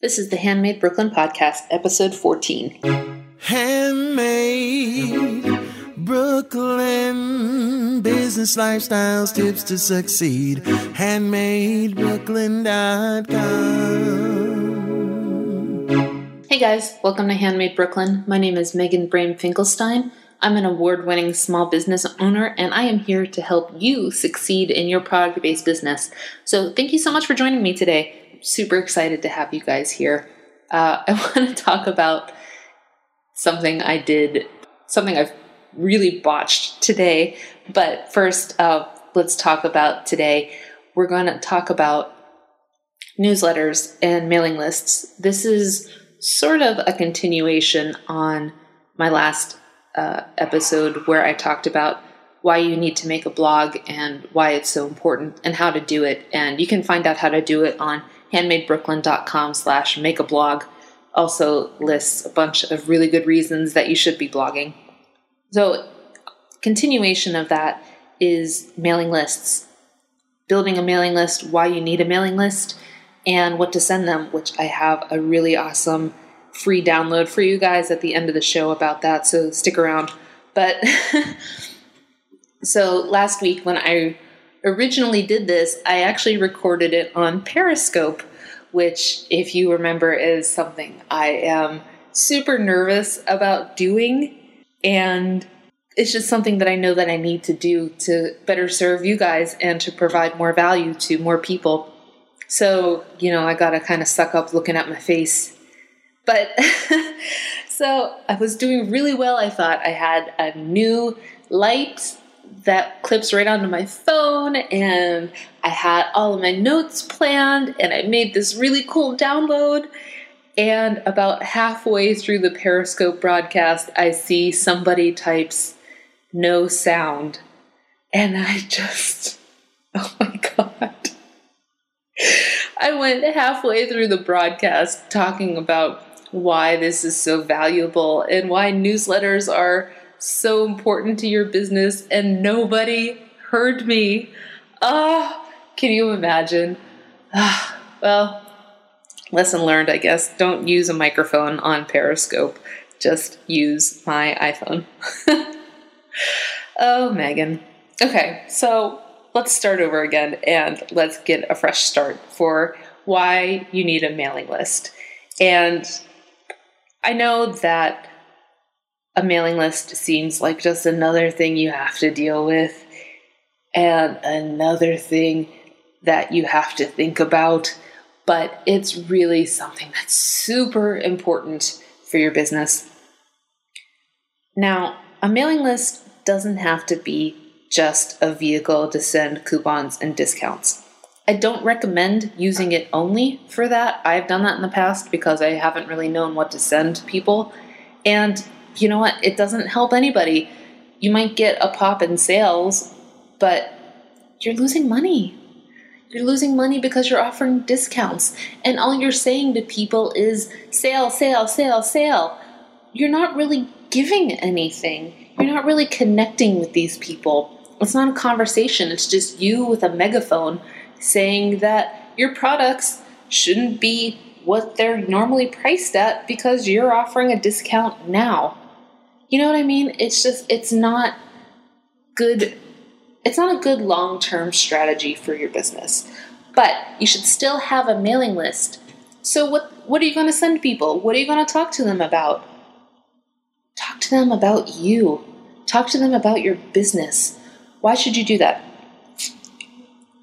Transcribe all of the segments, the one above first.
This is the Handmade Brooklyn Podcast, episode 14. Handmade Brooklyn business lifestyles tips to succeed. Handmadebrooklyn.com. Hey guys, welcome to Handmade Brooklyn. My name is Megan Brame Finkelstein. I'm an award winning small business owner, and I am here to help you succeed in your product based business. So, thank you so much for joining me today super excited to have you guys here. Uh, I want to talk about something I did, something I've really botched today. But first, uh, let's talk about today. We're going to talk about newsletters and mailing lists. This is sort of a continuation on my last uh, episode where I talked about why you need to make a blog and why it's so important and how to do it. And you can find out how to do it on handmadebrooklyn.com slash make a blog also lists a bunch of really good reasons that you should be blogging. So, continuation of that is mailing lists, building a mailing list, why you need a mailing list, and what to send them, which I have a really awesome free download for you guys at the end of the show about that. So, stick around. But so, last week when I originally did this, I actually recorded it on Periscope, which, if you remember, is something I am super nervous about doing. And it's just something that I know that I need to do to better serve you guys and to provide more value to more people. So, you know, I got to kind of suck up looking at my face. But so I was doing really well. I thought I had a new light that clips right onto my phone and I had all of my notes planned and I made this really cool download. And about halfway through the Periscope broadcast, I see somebody types no sound. And I just, oh my God. I went halfway through the broadcast talking about why this is so valuable and why newsletters are so important to your business and nobody heard me. Ah, oh, can you imagine? Ah, well, lesson learned, I guess. Don't use a microphone on Periscope. Just use my iPhone. oh, Megan. Okay, so let's start over again and let's get a fresh start for why you need a mailing list. And I know that a mailing list seems like just another thing you have to deal with and another thing that you have to think about, but it's really something that's super important for your business. Now, a mailing list doesn't have to be just a vehicle to send coupons and discounts. I don't recommend using it only for that. I've done that in the past because I haven't really known what to send people. And you know what? It doesn't help anybody. You might get a pop in sales, but you're losing money. You're losing money because you're offering discounts. And all you're saying to people is sale, sale, sale, sale. You're not really giving anything. You're not really connecting with these people. It's not a conversation, it's just you with a megaphone saying that your products shouldn't be what they're normally priced at because you're offering a discount now. You know what I mean? It's just, it's not good. It's not a good long term strategy for your business. But you should still have a mailing list. So, what, what are you going to send people? What are you going to talk to them about? Talk to them about you. Talk to them about your business. Why should you do that?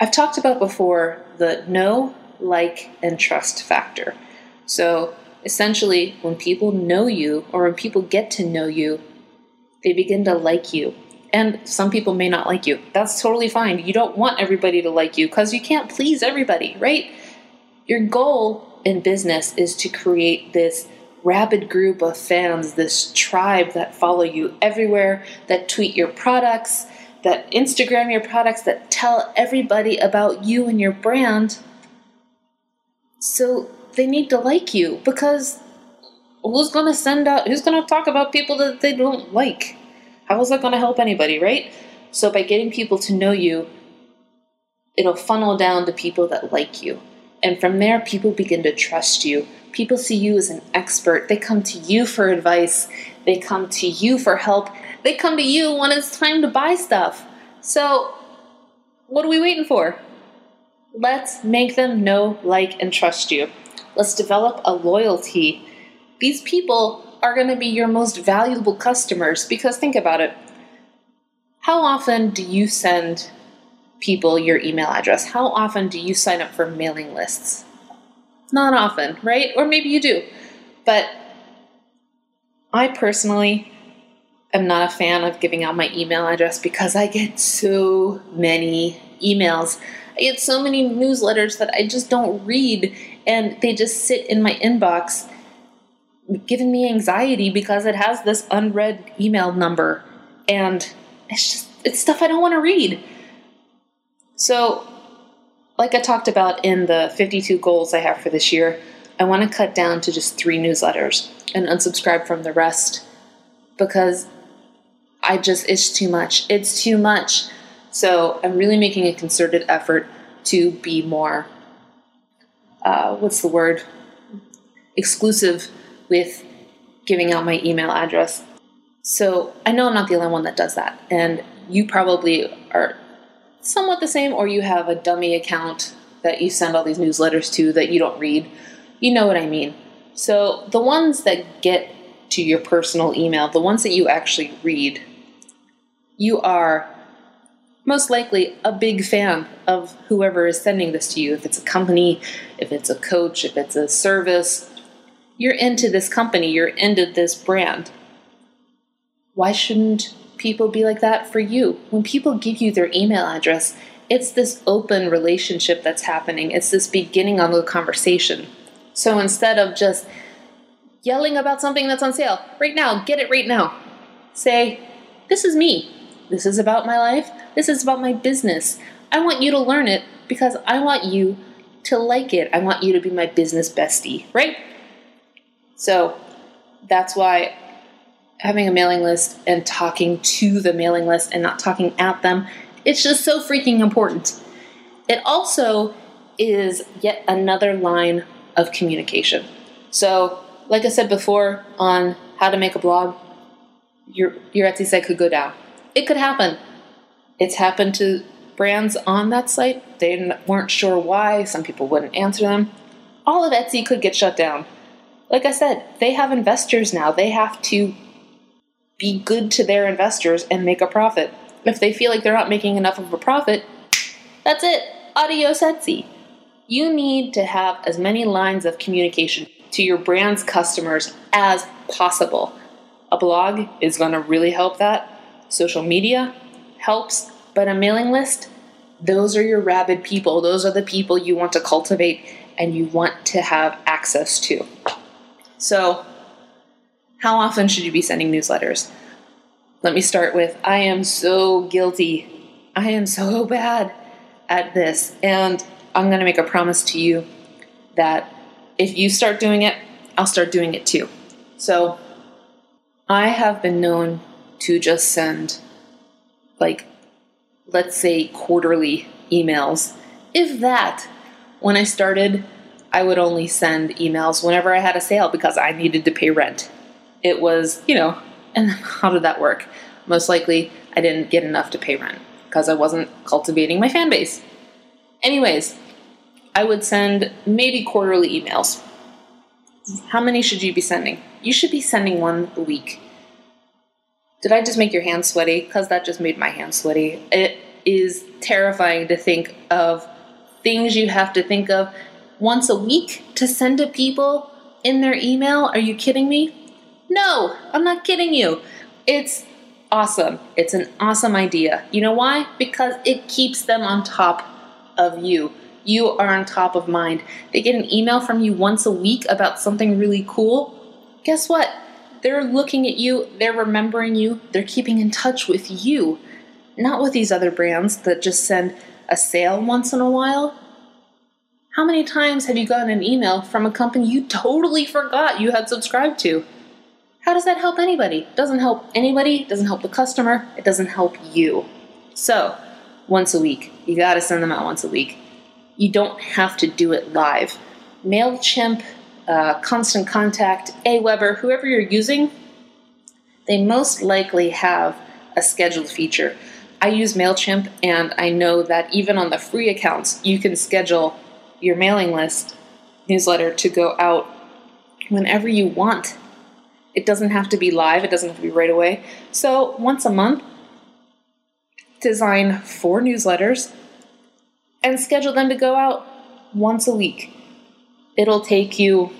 I've talked about before the know, like, and trust factor. So, Essentially, when people know you or when people get to know you, they begin to like you. And some people may not like you. That's totally fine. You don't want everybody to like you because you can't please everybody, right? Your goal in business is to create this rabid group of fans, this tribe that follow you everywhere, that tweet your products, that Instagram your products, that tell everybody about you and your brand. So they need to like you because who's going to send out, who's going to talk about people that they don't like? How is that going to help anybody, right? So by getting people to know you, it'll funnel down to people that like you. And from there, people begin to trust you. People see you as an expert. They come to you for advice. They come to you for help. They come to you when it's time to buy stuff. So, what are we waiting for? Let's make them know, like, and trust you. Let's develop a loyalty. These people are going to be your most valuable customers because think about it. How often do you send people your email address? How often do you sign up for mailing lists? Not often, right? Or maybe you do. But I personally am not a fan of giving out my email address because I get so many emails. I get so many newsletters that I just don't read and they just sit in my inbox giving me anxiety because it has this unread email number and it's just it's stuff I don't want to read. So, like I talked about in the 52 goals I have for this year, I want to cut down to just 3 newsletters and unsubscribe from the rest because I just it's too much. It's too much. So, I'm really making a concerted effort to be more uh, what's the word? exclusive with giving out my email address. So I know I'm not the only one that does that. And you probably are somewhat the same, or you have a dummy account that you send all these newsletters to that you don't read. You know what I mean. So the ones that get to your personal email, the ones that you actually read, you are most likely a big fan of whoever is sending this to you. If it's a company, if it's a coach, if it's a service, you're into this company, you're into this brand. Why shouldn't people be like that for you? When people give you their email address, it's this open relationship that's happening. It's this beginning of the conversation. So instead of just yelling about something that's on sale, right now, get it right now. Say, This is me. This is about my life. This is about my business. I want you to learn it because I want you to like it. I want you to be my business bestie, right? So that's why having a mailing list and talking to the mailing list and not talking at them, it's just so freaking important. It also is yet another line of communication. So, like I said before on how to make a blog, your your Etsy site could go down. It could happen. It's happened to brands on that site. They weren't sure why. Some people wouldn't answer them. All of Etsy could get shut down like I said, they have investors now. They have to be good to their investors and make a profit. If they feel like they're not making enough of a profit, that's it. Adios Etsy. You need to have as many lines of communication to your brand's customers as possible. A blog is going to really help that. Social media helps, but a mailing list, those are your rabid people. Those are the people you want to cultivate and you want to have access to. So, how often should you be sending newsletters? Let me start with I am so guilty. I am so bad at this. And I'm going to make a promise to you that if you start doing it, I'll start doing it too. So, I have been known to just send, like, let's say quarterly emails, if that. When I started, I would only send emails whenever I had a sale because I needed to pay rent. It was, you know, and how did that work? Most likely, I didn't get enough to pay rent because I wasn't cultivating my fan base. Anyways, I would send maybe quarterly emails. How many should you be sending? You should be sending one a week. Did I just make your hands sweaty? Because that just made my hands sweaty. It is terrifying to think of things you have to think of once a week to send to people in their email? Are you kidding me? No, I'm not kidding you. It's awesome. It's an awesome idea. You know why? Because it keeps them on top of you. You are on top of mind. They get an email from you once a week about something really cool. Guess what? They're looking at you, they're remembering you, they're keeping in touch with you, not with these other brands that just send a sale once in a while. How many times have you gotten an email from a company you totally forgot you had subscribed to? How does that help anybody? Doesn't help anybody, doesn't help the customer, it doesn't help you. So, once a week. You gotta send them out once a week. you don't have to do it live. MailChimp, uh, Constant Contact, Aweber, whoever you're using, they most likely have a scheduled feature. I use MailChimp, and I know that even on the free accounts, you can schedule your mailing list newsletter to go out whenever you want. It doesn't have to be live, it doesn't have to be right away. So, once a month, design four newsletters and schedule them to go out once a week. It'll take you,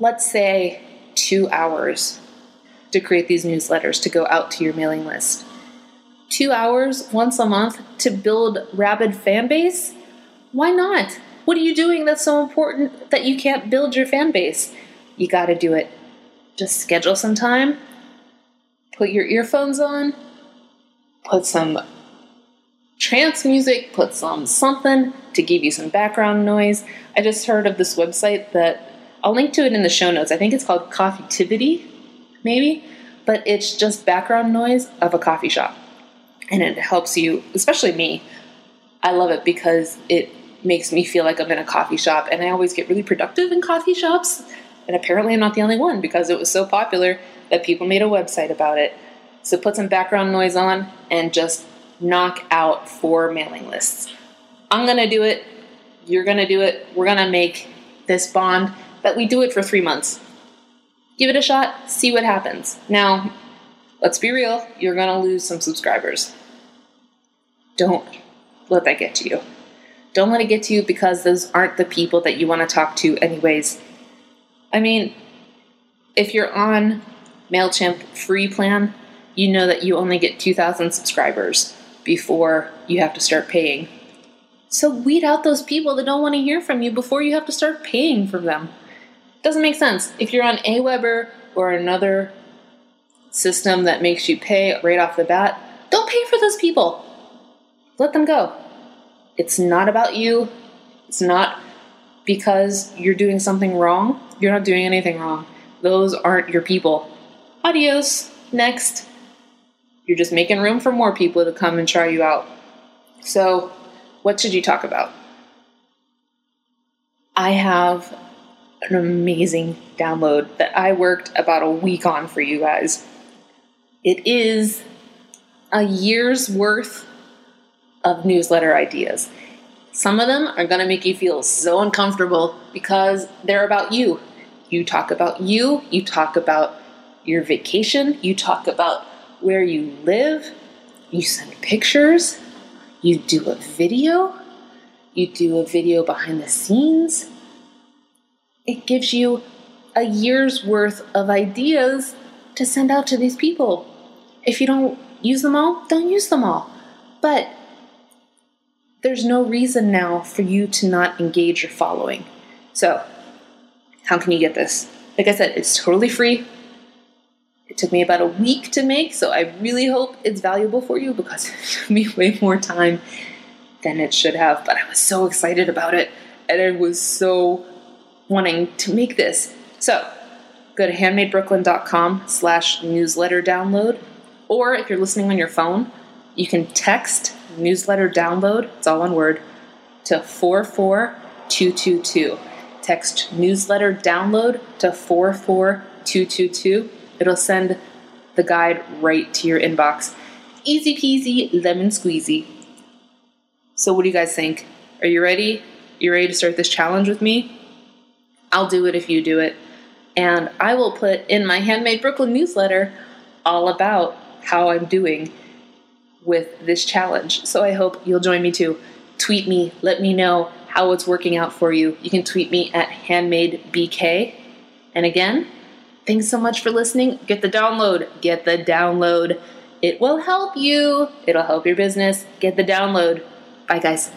let's say, two hours to create these newsletters to go out to your mailing list. Two hours once a month to build rabid fan base? Why not? What are you doing that's so important that you can't build your fan base? You gotta do it. Just schedule some time, put your earphones on, put some trance music, put some something to give you some background noise. I just heard of this website that I'll link to it in the show notes. I think it's called Coffitivity, maybe, but it's just background noise of a coffee shop. And it helps you, especially me. I love it because it makes me feel like I'm in a coffee shop, and I always get really productive in coffee shops. And apparently, I'm not the only one because it was so popular that people made a website about it. So put some background noise on and just knock out four mailing lists. I'm going to do it. You're going to do it. We're going to make this bond that we do it for three months. Give it a shot, see what happens. Now, let's be real, you're going to lose some subscribers. Don't let that get to you. Don't let it get to you because those aren't the people that you want to talk to, anyways. I mean, if you're on MailChimp free plan, you know that you only get 2,000 subscribers before you have to start paying. So weed out those people that don't want to hear from you before you have to start paying for them. Doesn't make sense. If you're on Aweber or another system that makes you pay right off the bat, don't pay for those people. Let them go. It's not about you. It's not because you're doing something wrong. You're not doing anything wrong. Those aren't your people. Adios. Next you're just making room for more people to come and try you out. So, what should you talk about? I have an amazing download that I worked about a week on for you guys. It is a year's worth of newsletter ideas. Some of them are going to make you feel so uncomfortable because they're about you. You talk about you, you talk about your vacation, you talk about where you live, you send pictures, you do a video, you do a video behind the scenes. It gives you a year's worth of ideas to send out to these people. If you don't use them all, don't use them all. But there's no reason now for you to not engage your following. So, how can you get this? Like I said, it's totally free. It took me about a week to make, so I really hope it's valuable for you because it took me way more time than it should have. But I was so excited about it and I was so wanting to make this. So go to handmadebrooklyn.com slash newsletter download. Or if you're listening on your phone, you can text newsletter download, it's all one word, to 44222. Text newsletter download to 44222 It'll send the guide right to your inbox. Easy peasy, lemon squeezy. So, what do you guys think? Are you ready? You ready to start this challenge with me? I'll do it if you do it. And I will put in my Handmade Brooklyn newsletter all about how I'm doing with this challenge. So I hope you'll join me too. Tweet me, let me know how it's working out for you. You can tweet me at handmadebk. And again, Thanks so much for listening. Get the download. Get the download. It will help you. It'll help your business. Get the download. Bye, guys.